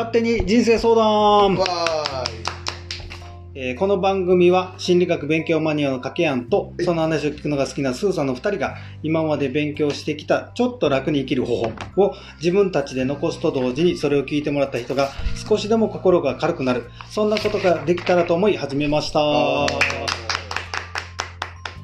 勝手に人生相談。えーこの番組は心理学勉強マニアの掛け案とその話を聞くのが好きなスーさんの2人が今まで勉強してきたちょっと楽に生きる方法を自分たちで残すと同時にそれを聞いてもらった人が少しでも心が軽くなる。そんなことができたらと思い始めました。あ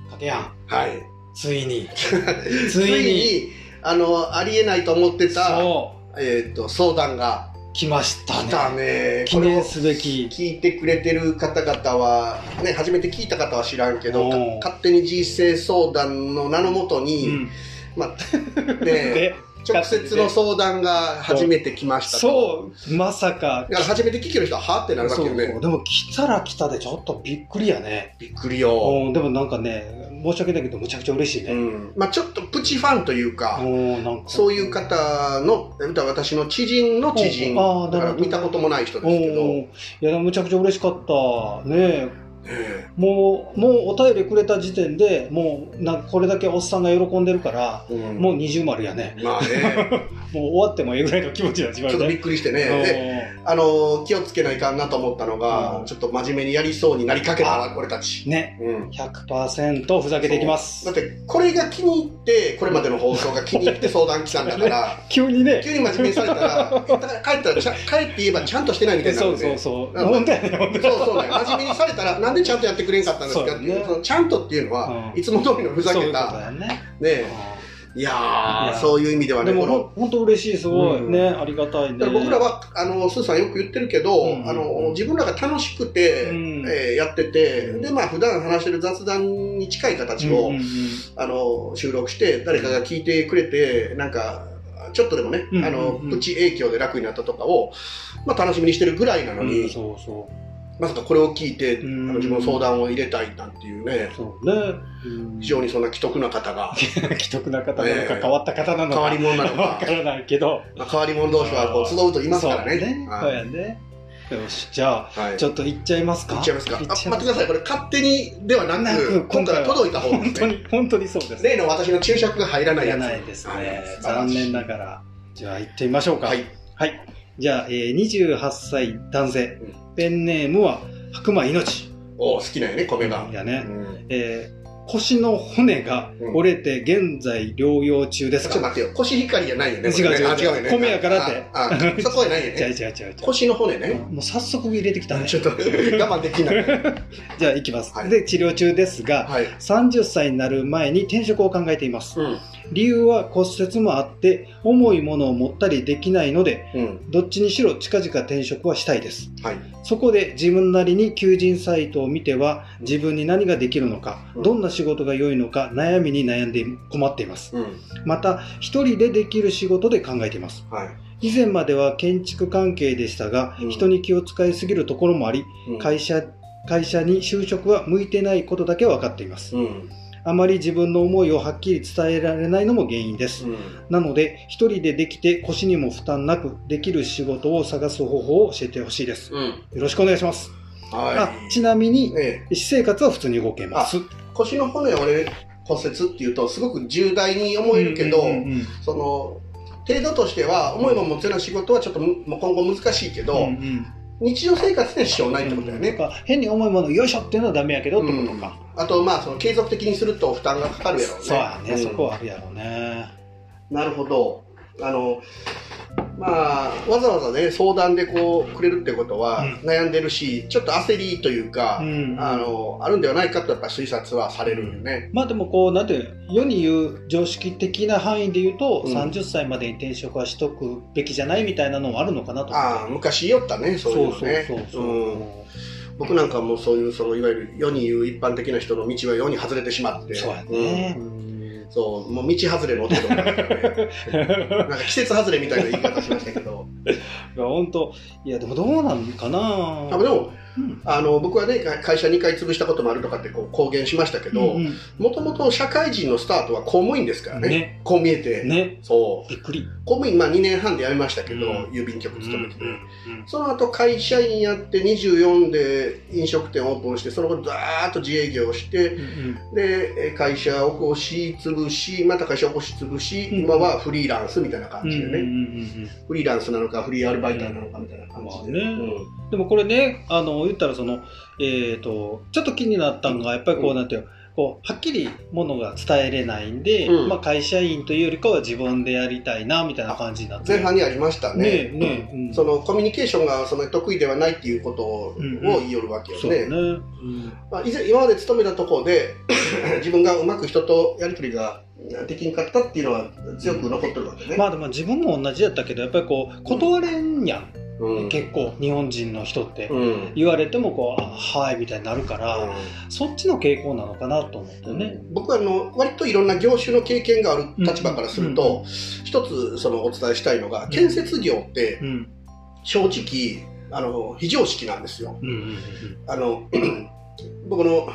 掛け案はい。ついに。つ ついにいに、あの、ありえないと思ってた、そえっ、と、相談が。う来ました来たねね。記念すべき聞いてくれてる方々は、ね、初めて聞いた方は知らんけど、勝手に人生相談の名のもとに、うんまあ、ね、で直接の相談が初めて来ましたと。そうまさかだから初めて聞ける人は、はってなるわけよね。でも来たら来たでちょっとびっくりやねびっくりよ。うんでもなんかね申し訳ないけどむちゃくちゃ嬉しいうね、ん。まあちょっとプチファンというか、か。そういう方の、私の知人の知人、だから見たこともない人ですけど、うんいやむちゃくちゃ嬉しかった。ねえもうもうお便りくれた時点でもうなこれだけおっさんが喜んでるから、えうん。もう二重丸やね。まあね、もう終わってもええぐらいの気持ちが自分ちょっとびっくりしてね。であの気をつけないかんなと思ったのが、うん。ちょっと真面目にやりそうになりかけた俺たち。ね。うん。100%ふざけていきます。だってこれが気に入ってこれまでの放送が気に入って相談来たんだから 急にね。急に真面目にされたら帰ったら帰って言えばちゃんとしてないみたいになるそうそうそう。そうそうね。真面目にされたらなんでちゃんとやってくれんかったんですか？っていうそのちゃんとっていうのは、うん。いつも通りのふざけたやね。ね。いやそういう意味ではでもねこのほん本当嬉しいすごい、うん。ねありがたいね。僕らはあのスーさんよく言ってるけど、うん。あの自分らが楽しくて、うん。えーやってて、うん。でまあ普段話してる雑談に近い形を、あの収録して誰かが聞いてくれてなんかちょっとでもね、うんあのうん。プチ影響で楽になったとかを、まあ、楽しみにしてるぐらいなのに、うんそうそまさかこれを聞いて、うん。あの自分の相談を入れたいなんていうねうそうね、うん。非常にそんな既得な方が。既得な方なのか、ええ。変わった方なのか。変わり者なのわかからないけど。まあ変わり者同士はこう集うと言いますからね。ね。はい。そうやね。よしじゃあはい。ちょっと行っちゃいますか？言っちゃいますか。あ待ってください。これ勝手にではなく、なく今回は届いた方で。本当すね。に本当にそうです。例の私の注釈が入らないいらやつ。ないですね。残念ながら。じゃあ行ってみましょうか。はい。はい。じゃあ、えー、28歳男性うん。ペンネームは白馬命。お好きなんやね、米が。やね。うんえー腰の骨が折れて現在療養中ですか、ちょっと待ってよ。腰光じゃないよね。違う違う違うよね。米やからってああそこはないよ 違う違うね。違う違う。腰の骨ね。もう早速入れてきたね。ちょっと我慢できない。じゃあ行きます、はいで、治療中ですが、はい。30歳になる前に転職を考えています。うん。理由は骨折もあって、重いものを持ったりできないので、うん。どっちにしろ近々転職はしたいです。はい。そこで自分なりに求人サイトを見ては自分に何ができるのか、うんどんな仕事が良いのか悩みに悩んで困っています。うん。また、一人でできる仕事で考えています。はい。以前までは建築関係でしたが、うん人に気を使いすぎるところもあり、うん会社、会社に就職は向いてないことだけは分かっています。うん。あまり自分の思いをはっきり伝えられないのも原因です。うん。なので、一人でできて腰にも負担なくできる仕事を探す方法を教えてほしいです。うん。よろしくお願いします。はあちなみに、い。ね私生活は普通に動けます。腰の骨折れ骨折っていうとすごく重大に思えるけど、うんうんうんその程度としては重いもの持つような仕事はちょっと今後難しいけど、うんうん。日常生活には支障ないってことだよね、なんか変に重いものをよいしょっていうのはダメやけどってことか。あとまあその継続的にすると負担がかかるやろうね。そうやね、ん。そこはあるやろうね。なるほど。あのまあわざわざね相談でこうくれるってことはうん。悩んでるし、ちょっと焦りというか、うん。あのあるんではないかとやっぱ推察はされるよね、まあでもこう、なんていうの世に言う常識的な範囲で言うと、うん。30歳までに転職はしとくべきじゃないみたいなのもあるのかなと。ああ昔言おったねそういうのね。そうそうそう。うん。僕なんかもそういうそのいわゆる世に言う一般的な人の道は世に外れてしまって。そうやね。うんそうもう道外れの男だからね。なんか季節外れみたいな言い方しましたけど。いや、本当いや、でもどうなんかな。あでもうんあの僕はね会会社2回潰したこともあるとかってこう公言しましたけどうんもともと社会人のスタートは公務員ですからね。ね。こう見えて、ね。そう。びっくり。公務員まあ2年半で辞めましたけど、うん。郵便局勤めてて、うんその後会社員やって24で飲食店オープンしてその後ざーっと自営業してうんうん。でえ会社起こし潰しまた会社起こし潰し、うん今はフリーランスみたいな感うんじでね、うんうんうん。フリーランスなのかフリーアルバイターなのかみたいな感じで、まあね。うんでもこれね、あの、言ったらその、えっ、と、ちょっと気になったのが、やっぱりこう、うん。なんていうのこう、はっきりものが伝えれないんで、うん。まあ会社員というよりかは自分でやりたいな、みたいな感じになって。前半にありましたね。ねえねえうん。そのコミュニケーションがその得意ではないっていうことを言いよるわけよね。そうね。うんまあ、以前今まで勤めたところで 自分がうまく人とやり取りができんかったっていうのは強く残ってるわけね。まあでも自分も同じやったけど、やっぱりこう、断れんやん。うん。結構、日本人の人って。うん。言われてもこう、あはい、みたいになるから、そっちの傾向なのかなと思ってね。僕はあの割といろんな業種の経験がある立場からすると、一つそのお伝えしたいのが建設業ってうん。正直あの非常識なんですよ。うんうんあの 僕の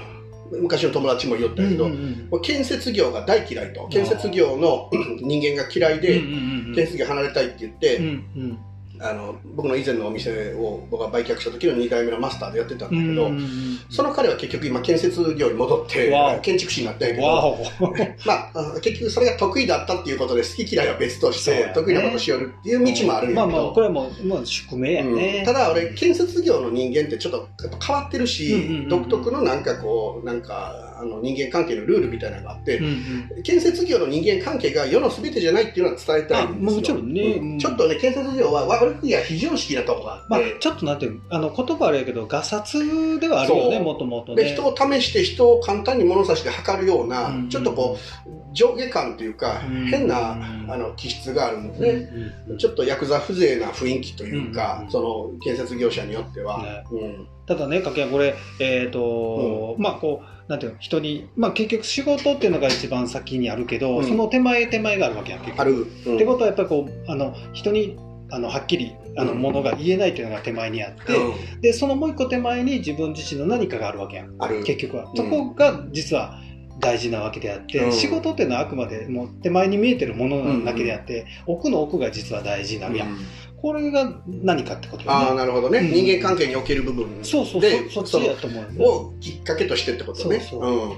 昔の友達も言ったけど、うんうん建設業が大嫌いと。建設業の人間が嫌いで、うんうんうん。建設業離れたいって言って、うんうんあの僕の以前のお店を僕が売却した時の2代目のマスターでやってたんだうんけど、うんうん。その彼は結局今建設業に戻って建築士になったんやけど、まあ、あ結局それが得意だったっていうことで好き嫌いは別として、得意なことしよるっていう道もあるんやけど、まあまあこれはもう、まあ、宿命やね、うん。ただ俺建設業の人間ってちょっと変わってるし、うんうんうんうん。独特のなんかこうなんかあの人間関係のルールみたいなのがあって、うんうん。建設業の人間関係が世の全てじゃないっていうのは伝えたいんですよ。あもちろんね。うん。うんちょっとね建設業は悪くや非常識なとこがあって、まあ、ちょっとなんていうあの言葉あれやけどガサツではあるよねもともとね。で人を試して人を簡単に物差しで測るような、うん。ちょっとこう上下感というか、うん。変なうん。あの気質があるんですうんね、うん。ちょっとヤクザ風情な雰囲気というか、うんその建設業者によっては、ね。うん。ただね掛けこれえっ、と、まあこうなんていうの人にまあ結局仕事っていうのが一番先にあるけど、うん。その手前手前があるわけやん結局。ある、うん。ってことはやっぱりこうあの人にあのはっきりあのうん。ものが言えないっていうのが手前にあって、うん。でそのもう一個手前に自分自身の何かがあるわけやんある。結局は、うん。そこが実は大事なわけであって、うん。仕事っていうのはあくまでもう手前に見えてるものなだけであって、奥の奥が実は大事なのやん、うんこれが何かってことよああねなるほどね、うん。人間関係における部分そうそうでそそっちやと思うよね。をきっかけとしてってことね。そうそう。うん、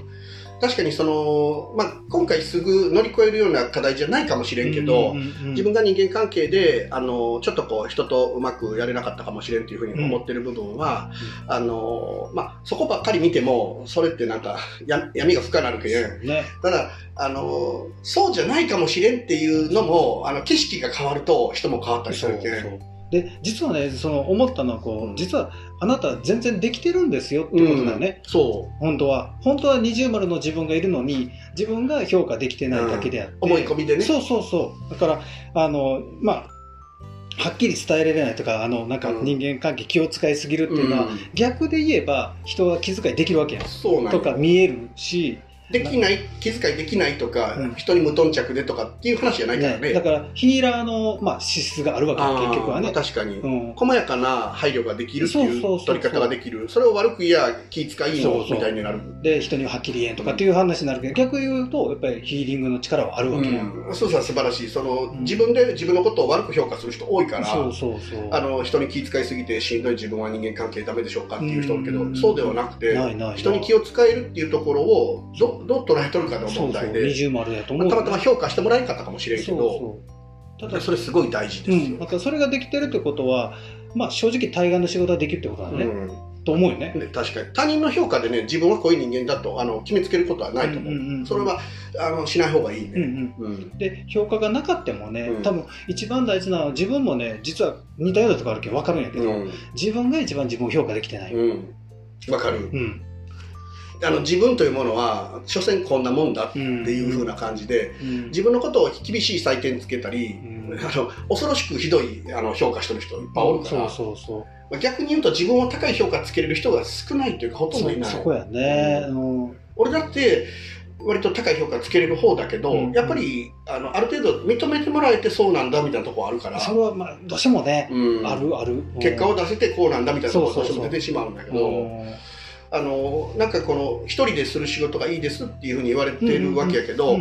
確かにその、まあ、今回すぐ乗り越えるような課題じゃないかもしれんけど、うんうんうん自分が人間関係であのちょっとこう人とうまくやれなかったかもしれんというふうに思ってる部分は、あのまあ、そこばっかり見てもそれってなんかや闇が深なるけん。ね。ただあのそうじゃないかもしれんっていうのもあの景色が変わると人も変わったりするけん。そうそうで実はねその思ったのはこう、うん。実はあなた全然できてるんですよっていうことだよね、うん。そ本当は。本当は二重丸の自分がいるのに自分が評価できてないだけであって、う思い込みでね。そうそうそう。だからあのまあはっきり伝えられないとかあのなんかうん。人間関係気を使いすぎるっていうのは、うん。逆で言えば人は気遣いできるわけやん。そうなんよとか見えるし、できない気遣いできないとか、うん。人に無頓着でとかっていう話じゃないからね。ね。だからヒーラーの、まあ、資質があるわけ結局はね。まあ、確かに、うん、細やかな配慮ができるっていそう取り方ができる。それを悪く言や気遣いいいのみたいになる。で人にははっきり言えんとかっていう話になるけど逆言うとやっぱりヒーリングの力はあるわけやん、うん、そうさ素晴らしい。その、うん。自分で自分のことを悪く評価する人多いからそうそうそう。あの人に気遣いすぎてしんどい自分は人間関係ダメでしょうかっていう人おるけど、うん。そうではなくて人に気を使えるっていうところをどどう捉えとるかのそうそう問題で二重丸やと思うたまたま評価してもらえなかったかもしれんけど。そうそう。ただそれすごい大事ですよ、うん、だからそれができてるってことは、まあ、正直対岸の仕事ができるってことだね、うん。と思うよね。で確かに。他人の評価でね自分はこういう人間だとあの決めつけることはないと思う、うんうんうんそれはあのしない方がいいうんね、うん。うん。で評価がなかったもね、うん。多分一番大事なのは自分もね実は似たようなとこあるけど分かるんやけど、うん。自分が一番自分を評価できてない、うん。わかる。うんあの自分というものは所詮こんなもんだってうんいうふうな感じで、うん。自分のことを厳しい採点つけたり、うん。あの恐ろしくひどいあの評価してる人いっぱいおるから、そうそうそう。まあ逆に言うと自分を高い評価つけれる人が少ないというかほとんどいない。そそこやね、うん。俺だって割と高い評価つけれる方だけど、うん。やっぱりあのある程度認めてもらえてそうなんだみたいなところあるから、それはまあどうしてもね、うん。あるある。結果を出せてこうなんだみたいなところがどそうしても出てしまうんだけうど、んあのなんかこの一人でする仕事がいいですっていうふうに言われてるわけやけど、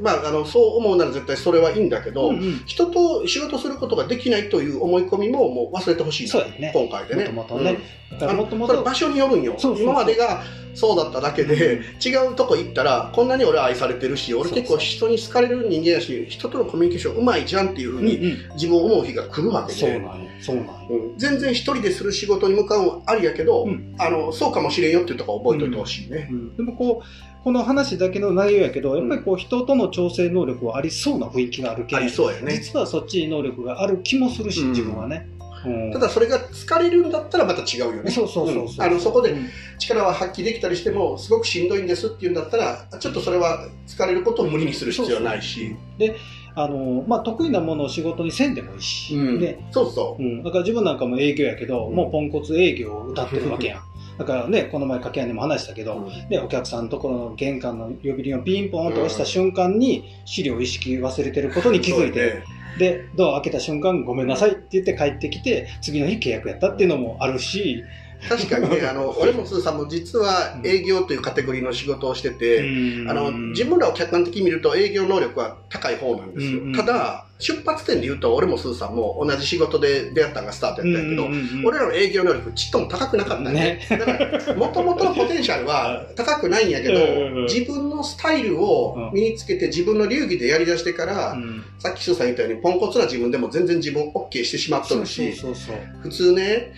まああのそう思うなら絶対それはいいんだけど、うんうん人と仕事することができないという思い込みももう忘れてほしいそうやね。今回でね。もともとね。うん。場所によるんよ。今までがそうだっただけで、違うとこ行ったらこんなに俺愛されてるし俺結構人に好かれる人間やし人とのコミュニケーションうまいじゃんっていうふうに自分を思う日が来るわけで、そうなんやそうなんやうん。全然一人でする仕事に向かうありやけど、うん。あのそうかもしれんよっていうところ覚えておいてほしいね。うん。でもこうこの話だけの内容やけどやっぱりこう人との調整能力はありそうな雰囲気があるけあんりそうやね。実はそっちに能力がある気もするし、うん。自分はね、うん。ただそれが疲れるんだったらまた違うよね。そうそうそうそう、うん。あのそこでうん力は発揮できたりしてもすごくしんどいんですっていうんだったらちょっとそれは疲れることを無理にする必要はないし。であの、まあ、得意なものを仕事にせんでもいいし、うん。でそうそう。う。ん、だから自分なんかも営業やけど、うん。もうポンコツ営業を歌ってるわけやんだからねこの前掛け合いでも話したけど、でお客さんのところの玄関の呼び鈴をピンポンと押した瞬間に資料を意識忘れてることに気づいて、でドア開けた瞬間ごめんなさいって言って帰ってきて次の日契約やったっていうのもあるし、確かにね、あの、俺もスーさんも実は営業というカテゴリーの仕事をしてて、あの、自分らを客観的に見ると営業能力は高い方なんですよ。ただ、出発点で言うと、俺もスーさんも同じ仕事で出会ったのがスタートやったんやけど、俺らの営業能力ちっとも高くなかったね。だから、もともとのポテンシャルは高くないんやけどうん。うん、自分のスタイルを身につけて自分の流儀でやりだしてから、うん。さっきスーさん言ったようにポンコツな自分でも全然自分 OK してしまっとるし、そうそうそう普通ね、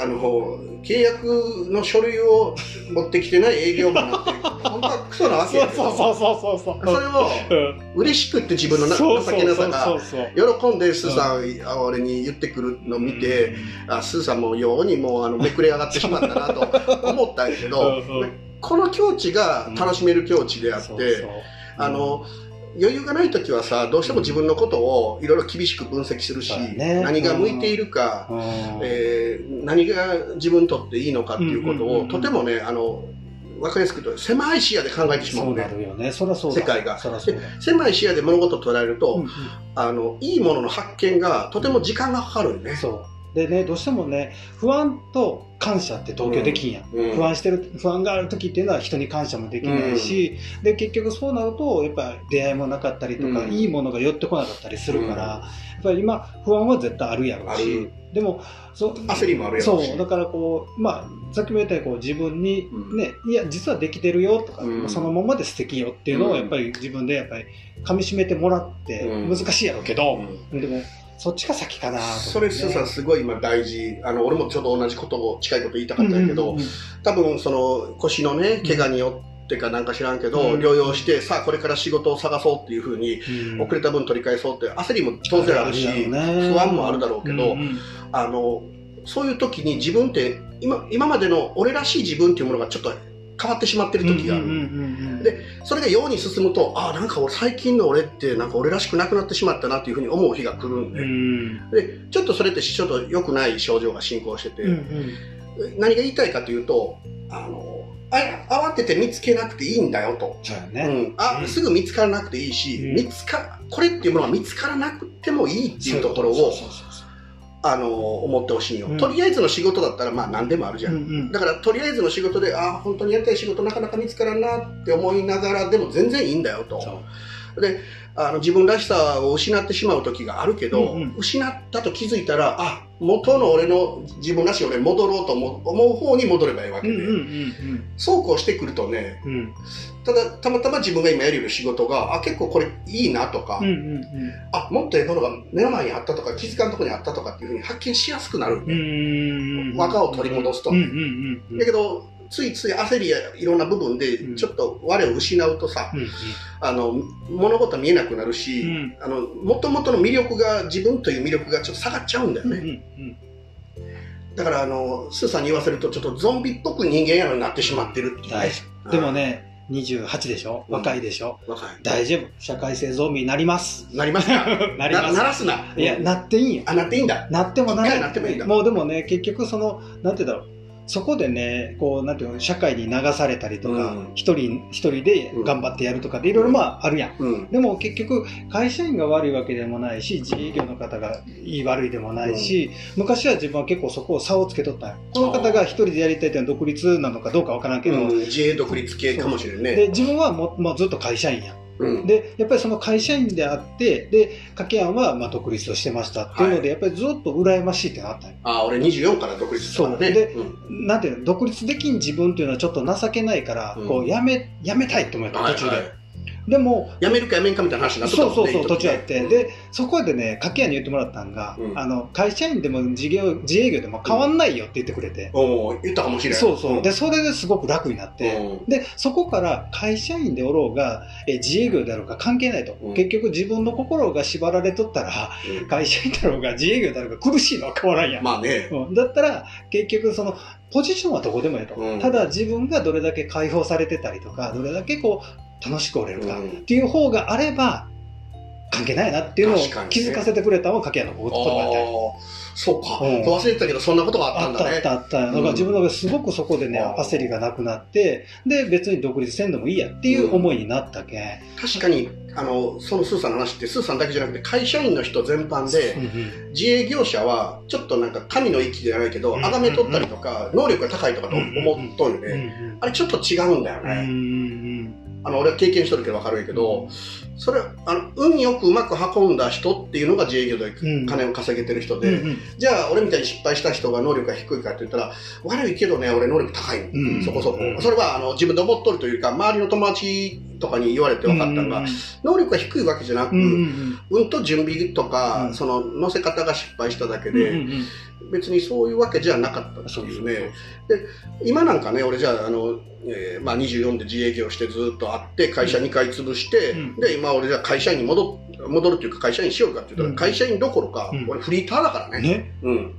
あの、契約の書類を持ってきてない営業マンなんて、本当はクソなわけやけど、そうそうそうそうそう。それをうん。嬉しくって自分の情けなさがそうそう。喜んでスーさん、あ俺に言ってくるのを見て、あスーさんもようにもうあのめくれ上がってしまったなと思ったんやけど、うんうん。この境地が楽しめる境地であって、あの、余裕がない時はさ、どうしても自分のことをいろいろ厳しく分析するし、ね。何が向いているか、うん。えー何が自分にとっていいのかっていうことを、うんうんうんうん。とてもね、あの、わかりやすく言うと、狭い視野で考えてしまそうね。世界が。狭い視野で物事を捉えると、うんうん。あの、いいものの発見がとても時間がかかるよね。そうでねどうしてもね不安と感謝って同居できんやん、うん。不安してる不安がある時っていうのは人に感謝もできないし、で結局そうなるとやっぱ出会いもなかったりとか、うん。いいものが寄ってこなかったりするから、うん。やっぱり今不安は絶対あるやろうしでもそう焦りもあるやろうし。そうだからこうまあさっきも言ったようにこう自分にうん。ね、いや実はできてるよとか、うん。そのままで素敵よっていうのをやっぱり自分でやっぱり噛み締めてもらってうん。難しいやろうけど、うん。でもそっちが先かなね、それ、スーさん、すごい今大事。あの、俺もちょうど同じことを、近いこと言いたかったんやけど、うんうんうん。多分、その、腰のね、怪我によってかなんか知らんけど、うん。療養して、さあ、これから仕事を探そうっていうふうに、うん。遅れた分取り返そうって、焦りも当然あるし、不安もあるだろうけどうんうん。あの、そういう時に自分って、今、今までの俺らしい自分っていうものがちょっと変わってしまってる時がある。でそれがように進むと、ああ、なんか俺最近の俺って、なんか俺らしくなくなってしまったなっていうふうに思う日が来るんで、うん。で、ちょっとそれってちょっと良くない症状が進行してて、うんうん。何が言いたいかというと、あの、あ慌てて見つけなくていいんだよと。そうやね、うん、あ、うん。すぐ見つからなくていいし、うん。見つか、これっていうものは見つからなくてもいいっていうところをそう、そうそうあの、思ってほしいよ、うん。とりあえずの仕事だったら、まあ何でもあるじゃ。ん。うんうん。だから、とりあえずの仕事で、ああ、本当にやりたい仕事なかなか見つからんなって思いながら、でも全然いいんだよと。で、あの自分らしさを失ってしまう時があるけど、うんうん。失ったと気づいたら、あ、元の俺の自分らしい俺に戻ろうと思う方に戻ればいいわけで、そうこうしてくるとね、うんうんただ、たまたま自分が今やるよ仕事が、あ、結構これいいなとか、あ、もっとええものが目の前にあったとか、気づかんところにあったとかっていうふうに発見しやすくなる。うんうんうん若を取り戻すと。うんうんうんうん。だけど、ついつい焦りやいろんな部分でうん、ちょっと我を失うとさ、うんあの、物事見えなくなるし、うん。あの、もともとの魅力が、自分という魅力がちょっと下がっちゃうんだよね。うんだから、あの、スーさんに言わせると、ちょっとゾンビっぽく人間やのになってしまってるっていうね。でもね28でしょ？若いでしょ、うん、若い。大丈夫。社会性ゾンビになります。なりますか？なります。ならすな。いやなっていいんよ。あ、なっていいんだ。なってもならなってもいいんだ。もうでもね結局そのなんて言うんだろうそこでね、こう、なんていうの、社会に流されたりとかうん、一、人、一人で頑張ってやるとかで、いろいろまああるやん。うん。でも結局、会社員が悪いわけでもないし、自営業の方がいい悪いでもないし、昔は自分は結構そこを差をつけとったこの方が一人でやりたいっていうのは独立なのかどうかわからんけど、うん自営独立系かもしれんね。で、自分はもうもうずっと会社員やん。うん。で、やっぱりその会社員であって、で、掛け案はまあ独立をしてましたっていうので、やっぱりずっと羨ましいってなった。ああ、俺24から独立したからね。そうでうんなんていうの、独立できん自分っていうのはちょっと情けないから、うんこう、やめ、やめたいって思った、途中で。はいはいでも、辞めるか辞めんかみたいな話になってた。そうそうそう、途中あって。で、そこでね、掛け屋に言ってもらったんが、うんあの、会社員でも自業自営業でも変わんないよって言ってくれて。おお言ったかもしれない。そうそう。んで、それですごく楽になって、うんで、そこから会社員でおろうが、え自営業であろうが関係ないと。うん結局自分の心が縛られとったら、うん会社員だろうが自営業だろうが苦しいのは変わらんやん。まあね。うんだったら、結局その、ポジションはどこでもいいと。うんただ自分がどれだけ解放されてたりとか、どれだけこう、楽しくおれるか、うんっていう方があれば、関係ないなっていうのを気づかせてくれたのが掛の言葉やったよああ、そうか。うん忘れてたけど、そんなことがあったんだね。あったあったあった。だから自分の中ですごくそこでね、うん焦りがなくなって、で、別に独立せんでもいいやっていう思いになったけん。確かに、あの、そのスーさんの話って、スーさんだけじゃなくて、会社員の人全般で自営業者は、ちょっとなんか神の域じゃないけど、うん崇めとったりとか、能力が高いとかと思っとるんうね。んあれちょっと違うんだよね。あの、俺は経験しとるけど分かるんやけど、それ、あの、運よくうまく運んだ人っていうのが自営業でうん。金を稼げてる人で、うんうん。じゃあ、俺みたいに失敗した人が能力が低いかって言ったら、悪いけどね、俺能力高い、うん。そこそこ。うん。それはあの自分で思っとるというか、周りの友達とかに言われて分かったのが、能力が低いわけじゃなく、ううんん。うんと準備とか、うん。その乗せ方が失敗しただけうんうんうで、ん。別にそういうわけじゃなかったってそうそういうね。今なんかね、俺じゃあ、あの、えーまあ、24で自営業してずっとあって、会社2回潰して、うん。で、今俺じゃあ会社員に戻戻るっていうか会社員しようかって言ったら、うん。会社員どころか、うん。俺フリーターだからね。ね。うん。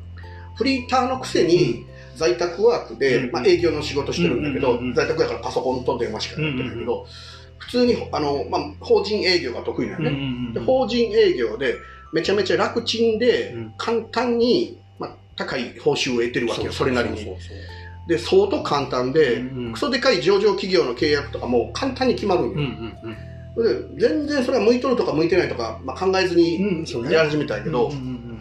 フリーターのくせに、在宅ワークで、うん。まあ、営業の仕事してるんだけど、在宅やからパソコンと電話しかやってないけど、普通にあの、まあ、法人営業が得意なのね、で法人営業でめちゃめちゃ楽ちんで、うん。簡単に、まあ、高い報酬を得てるわけよ、それなりに。そう。そうで、相当簡単で、クソでかい上場企業の契約とかも簡単に決まるんよ。全然それは向いとるとか向いてないとか、まあ、考えずうんにやり始めたんやけど、うん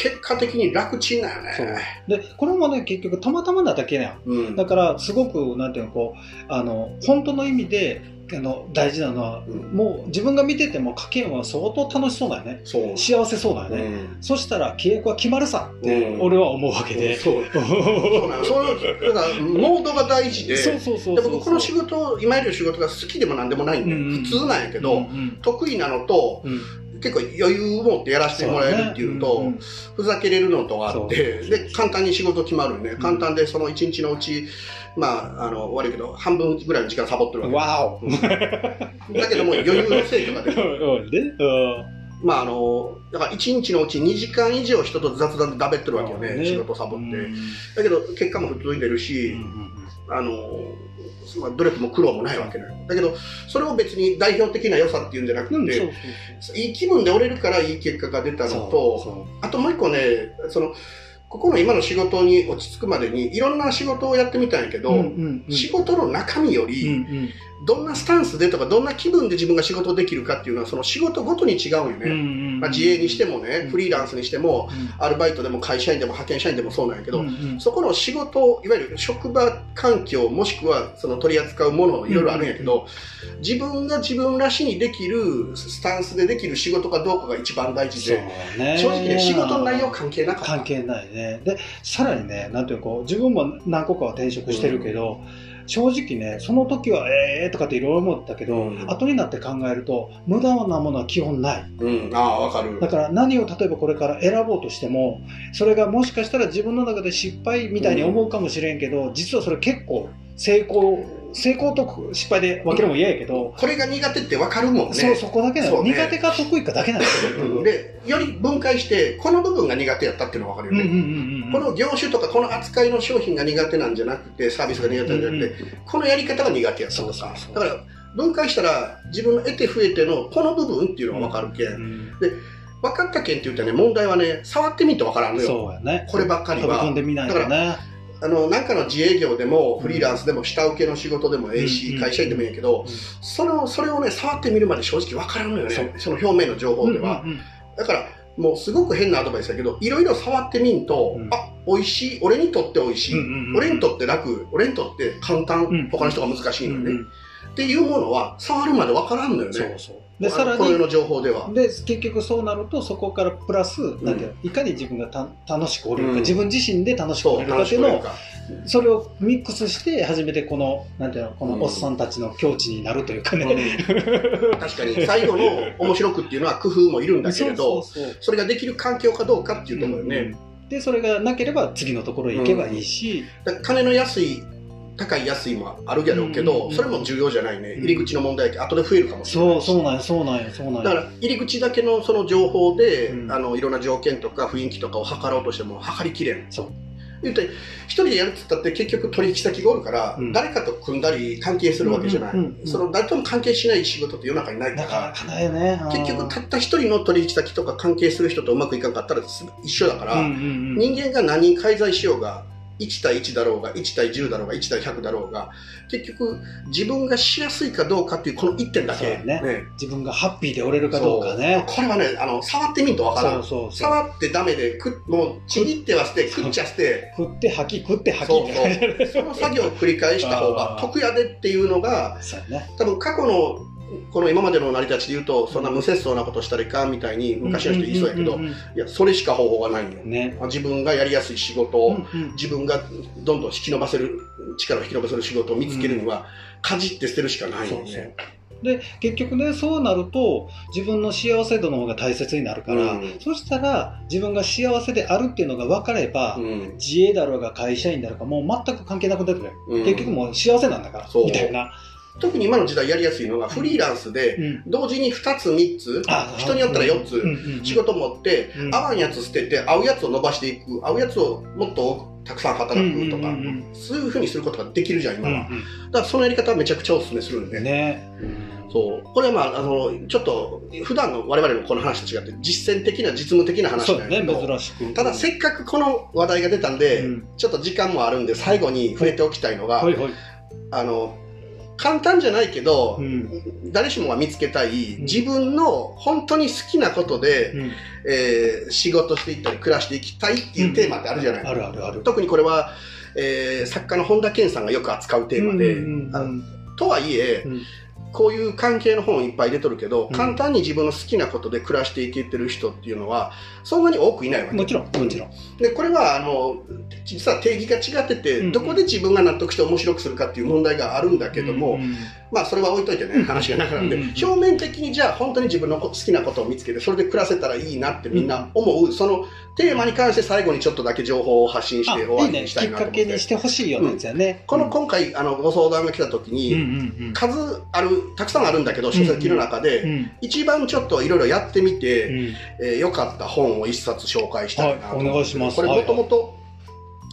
結果的に楽ちんだよね。でこれもね結局たまたまなだけやんうん。だからすごくなんていうのこうあの本当の意味であの大事なのは、うん。もう自分が見てても家計は相当楽しそうだよね。幸せそうだよね、うん。そしたら契約は決まるさ。ってうん。俺は思うわけで、そう。そうなの。そういう、だから、モードが大事で、そうそうそうそうで僕、この仕事、今やる仕事が好きでもなんでもないんで、普通なんやけど、得意なのと、うん結構余裕を持ってやらせてもらえるっていうのと、そうね。んんふざけれるのとあって、で、簡単に仕事決まるね。ん。簡単で、その1日のうち、まあ、あの、悪いけど、半分ぐらいの時間サボってるわわお。け。だけども、余裕の成果が出る。で、うん。まあ、あの、だから1日のうち2時間以上人と雑談でだべってるわけよね、仕事サボって。うん。だけど、結果も普通に出るし、あの、まあ、努力も苦労もないわけだよ。だけど、それを別に代表的な良さっていうんじゃなくて、うんいい気分で折れるからいい結果が出たのと、そあともう一個ね、その、ここの今の仕事に落ち着くまでに、いろんな仕事をやってみたんやけど、ううんうんうん。仕事の中身ようんうり、んどんなスタンスでとか、どんな気分で自分が仕事できるかっていうのは、その仕事ごとに違うよね。うんうんまあ、自営にしてもね、うん。フリーランスにしても、うん。アルバイトでも会社員でも派遣社員でもそうなんやけど、うんうん。そこの仕事、いわゆる職場環境、もしくはその取り扱うもの、いろいろあるんやけど、自分が自分らしにできるスタンスでできる仕事かどうかが一番大事で、ね。正直ね、仕事の内容関係なかった。関係ないね。でさらにねなんていうのこう自分も何個かは転職してるけど、正直ねその時はええーとかっていろいろ思ったけど、うん。後になって考えると無駄なものは基本ない。うん、ああ、わかる。だから何を例えばこれから選ぼうとしてもそれがもしかしたら自分の中で失敗みたいに思うかもしれんけど、実はそれ結構成功成功と失敗で分けるのも嫌やけど、これが苦手ってわかるもんね。そうそこだけなの、ね。苦手か得意かだけなんですよ、うん。で、より分解して、この部分が苦手やったっていうのがわかるよね。うんうんうんうんこの業種とかこの扱いの商品が苦手なんじゃなくて、サービスが苦手なんじゃなくて、このやり方が苦手やったとそうか。だから、分解したら、自分の得て増えてのこの部分っていうのが分かるけん。うん分かったけんって言ったらね、問題はね、触ってみんと分からんのよ。そうやねこればっかりは。飛び込んでみないとねあの、なんかの自営業でも、フリーランスでも、下請けの仕事でもええし、うん会社員でもいいけど、それを、それをね、触ってみるまで正直わからんのよね。その表面の情報では。だから、もうすごく変なアドバイスだけど、いろいろ触ってみんと、うん。あ、美味しい、俺にとって美味しい、うんうんうん俺にとって楽、俺にとって簡単、うん。他の人が難しいのよね、うんうん。っていうものは、触るまでわからんのよね。そうそうであさらにの情報では。で結局そうなるとそこからプラス、なんていうのいかに自分がた楽しくおれるか、うん。自分自身で楽しくおれるか楽っていうのを。それをミックスして初めてこのなんていうのこのおっさんたちの境地になるというかね、うん。確かに、最後の面白くっていうのは工夫もいるんだけれど、それができる環境かどうかっていうところよね。うん。でそれがなければ次のところへ行けばいいし、金の安い、高い安いもあるやろうけど、うんそれも重要じゃないね。うん。入り口の問題だけ後で増えるかもしれないし。そうそうなんやそうなんやそうなんや。だから入り口だけのその情報で、うん。あのいろんな条件とか雰囲気とかを測ろうとしても測りきれん。そう。言って一人でやるって言ったって結局取引先がおるから、うん。誰かと組んだり関係するわけじゃない、うんうんうんその誰とも関係しない仕事って世の中にないから。ね。結局たった一人の取引先とか関係する人とうまくいかんかったらす一緒だから、うんうんうん。人間が何人介在しようが1対1だろうが1対10だろうが1対100だろうが結局自分がしやすいかどうかっていうこの1点だけ。そうだね。自分がハッピーでおれるかどうかね。これはねあの触ってみんとわからん。そうそうそう。触ってダメでくもうちぎっては捨て食っちゃ捨て。振って吐き食って吐き。そうそう。その作業を繰り返した方が得やでっていうのがね。多分過去のこの今までの成り立ちで言うとそんな無節操なことしたらいかんみたいに昔の人言いそうやけどんんんいやそれしか方法がないんようんね自分がやりやすい仕事を、うんうん。自分がどんどん引き伸ばせる力を引き伸ばせる仕事を見つけるには、かじって捨てるしかないよそうそう。ね。で結局ねそうなると自分の幸せ度の方が大切になるから、うん。そしたら自分が幸せであるっていうのが分かれば、うん。自営だろうが会社員だろうがもう全く関係なくなってくる、うん。結局もう幸せなんだからみたいな、特に今の時代やりやすいのがフリーランスでうん。同時に2つ3つあ人によったら4つ仕事持ってうん。合わんやつ捨てて合うやつを伸ばしていく合うやつをもっとたくさん働くとかそういうふうにすることができるじゃん今は。うんだからそのやり方はめちゃくちゃおすすめするんで。うんね。そう。これはまああのちょっと普段の我々のこの話と違って実践的な実務的な話だねなんやけど。珍しく。ただせっかくこの話題が出たんで、うん。ちょっと時間もあるんで最後に触れておきたいのが、あの簡単じゃないけど、うん。誰しもが見つけたいうん。自分の本当に好きなことで、うん。えー仕事していったり暮らしていきたいっていうテーマってあるじゃない、あるあるある。特にこれは、えー作家の本田健さんがよく扱うテーマで、うんうんうんとはいえ、うんこういう関係の本いっぱい出とるけど、うん。簡単に自分の好きなことで暮らしていけてる人っていうのはそんなに多くいないわけ。もちろんもちろん。でこれはあの実は定義が違ってて、うんうん。どこで自分が納得して面白くするかっていう問題があるんだけども、うんうん。まあそれは置いといてね話がなくなるんで、うんうん表面的にじゃあ本当に自分の好きなことを見つけてそれで暮らせたらいいなってみんな思う、そのテーマに関して最後にちょっとだけ情報を発信して終わりにしたきっかいなと思って。けにしてほしいようなやつやね、この今回あのご相談が来た時に、うんうんうん。数あるたくさんあるんだけど書籍の中で、うん。一番ちょっといろいろやってみて、うん。えー良かった本を一冊紹介したいなとはいお願いします。これはい。もともと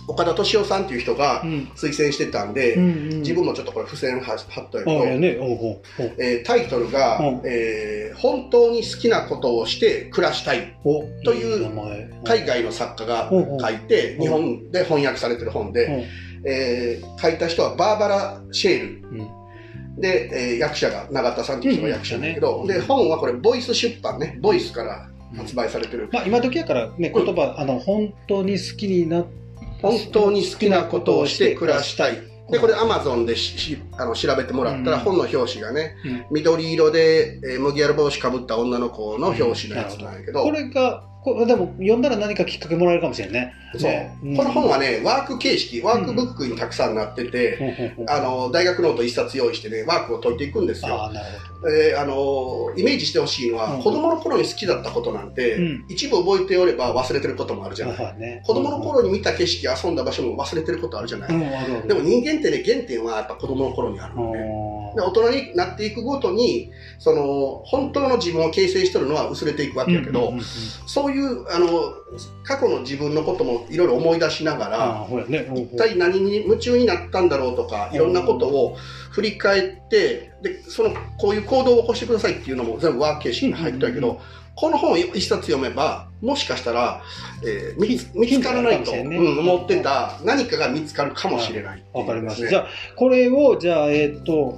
岡田敏夫さんっていう人がうん。推薦してたんで、うんうん自分もちょっとこれ付箋貼貼ったあよあねえータイトルが、うん。えー本当に好きなことをして暮らしたい」おという海外の作家がうんう。ん書いて、うん。日本で翻訳されてる本で、うん。えー書いた人はバーバラ・シェール。うんで、えー役者が永田さんっていう人が役者だけど、うんで本はこれボイス出版ね。ボイスから発売されてる、まあ今時やからね言葉、あの本当に好きになっ本当に好きなことをして暮らしたい。でこれアマゾンでししあの調べてもらったら、うん。本の表紙がねうん。緑色で、えー麦わら帽子かぶった女の子の表紙のやつなんやけど、これがこれでも読んだら何かきっかけもらえるかもしれんね。そう、ね。うん。この本はねワーク形式ワークブックにたくさんなってて、ほうほうほうあの大学ノート一冊用意してねワークを解いていくんですよ。ああなるえーあのイメージしてほしいのは、うん。子供の頃に好きだったことなんて、うん。一部覚えておれば忘れてることもあるじゃない、ね。子供の頃に見た景色遊んだ場所も忘れてることあるじゃない、でも人間ってね原点はやっぱ子供の頃にあるのね、であ大人になっていくごとにその本当の自分を形成してるのは薄れていくわけやけど、うん。うん。うん。そういうあの過去の自分のこともいろいろ思い出しながら、ね。一体何に夢中になったんだろうとか、いろんなことを振り返って、で、その、こういう行動を起こしてくださいっていうのも全部ワーク形式に入ってるけうんうん。ど、この本を一冊読めば、もしかしたら、えー見つ見つからないと、思ってた何かが見つかるかもしれないっていう。わかります。ねじゃあ、これを、じゃあ、えーっと、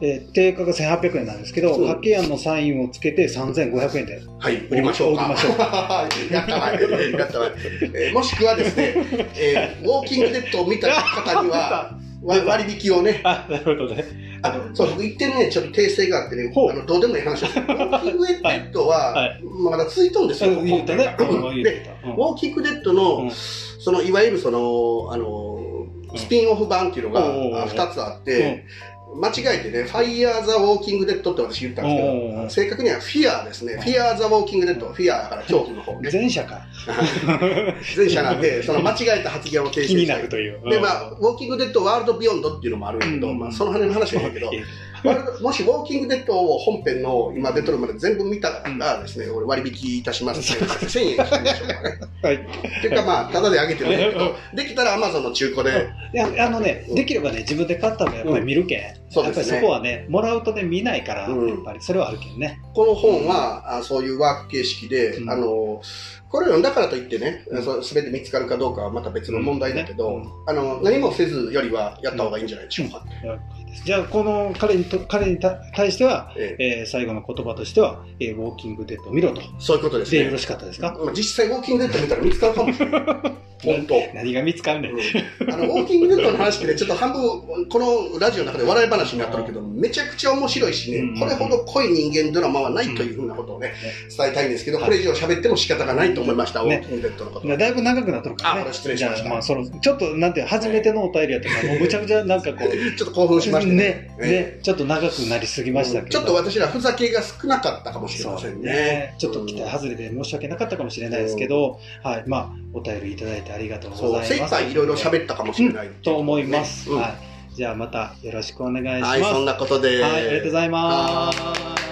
えー定価が1800円なんですけど、掛け案のサインをつけて3500円で。はい、売りましょうか。売りましょう やったわい、やったわい。えーもしくはですね、えーウォーキングデッドを見た方には、わ 割引をね、あ、なるほどね。あのそう、僕言ってるね、ちょっと訂正があってねあのどうでもいい話です。ウォーキングデッドは、はいまだ続いとるんですよ。言ったね。で、ウォーキングデッドの、うんそのいわゆるその、あの、スピンオフ版っていうのが2つあって、間違えてね、ファイヤー・ザ・ウォーキング・デッドって私言ったんですけど、う正確にはフィアーですね。フィアー・ザ・ウォーキング・デッド。フィアーだから恐怖の方ね。前者か。前者なんで、その間違えた発言を訂正気にないるという。で、まあ、ウォーキング・デッド・ワールド・ビヨンドっていうのもあるんだけど、うんまあ、その辺の話はいいけど、もしウォーキング・デッドを本編の今出とるまで全部見たらですね、俺割引いたしますね。1000円にしましょうかね。はい。っていうかまあ、ただであげてるんだけど、できたらアマゾンの中古で、いや、あのね、できればね、自分で買ったのやっぱり見るけん。そうですね。やっぱりそこはね、もらうとね、見ないから、うん。やっぱりそれはあるけんね。この本は、あそういうワーク形式で、うん。あの、これを読んだからといってねう、すべて見つかるかどうかはまた別の問題だけど、あの、何もせずよりはやった方がいいんじゃないでしょうか。じゃあ、この彼にと彼にた対しては、えええー最後の言葉としては、えーウォーキングデッドを見ろと。そういうことですねでよろ。しかったですか？まあ実際ウォーキングデッド見たら見つかるかもしれない。本当。何が見つかるねん。うんあの、ウォーキングデッドの話ってね、ちょっと半分、このラジオの中で笑い話になってるけど、めちゃくちゃ面白いしね、うんこれほど濃い人間ドラマはないというふうなことをね、伝えたいんですけど、これ以上喋っても仕方がないと思いました、ウォねーキングデッドのこと。だいぶ長くなっとるからね。あ失礼しましたじゃあまあ、その、ちょっと、なんていう、初めてのお便りやったから、もうむちゃくちゃなんかこう、ちょっと興奮しましたね。ね、えね、ちょっと長くなりすぎましたけど。ちょっと私らふざけが少なかったかもしれませんね。ちょっと期待外れで申し訳なかったかもしれないですけど、はい、まあ、お便りいただいてありがとうございます。精一杯いろいろ喋ったかもしれない、と思います。うんはい。じゃあまたよろしくお願いします。はい、そんなことで。はい、ありがとうございます。は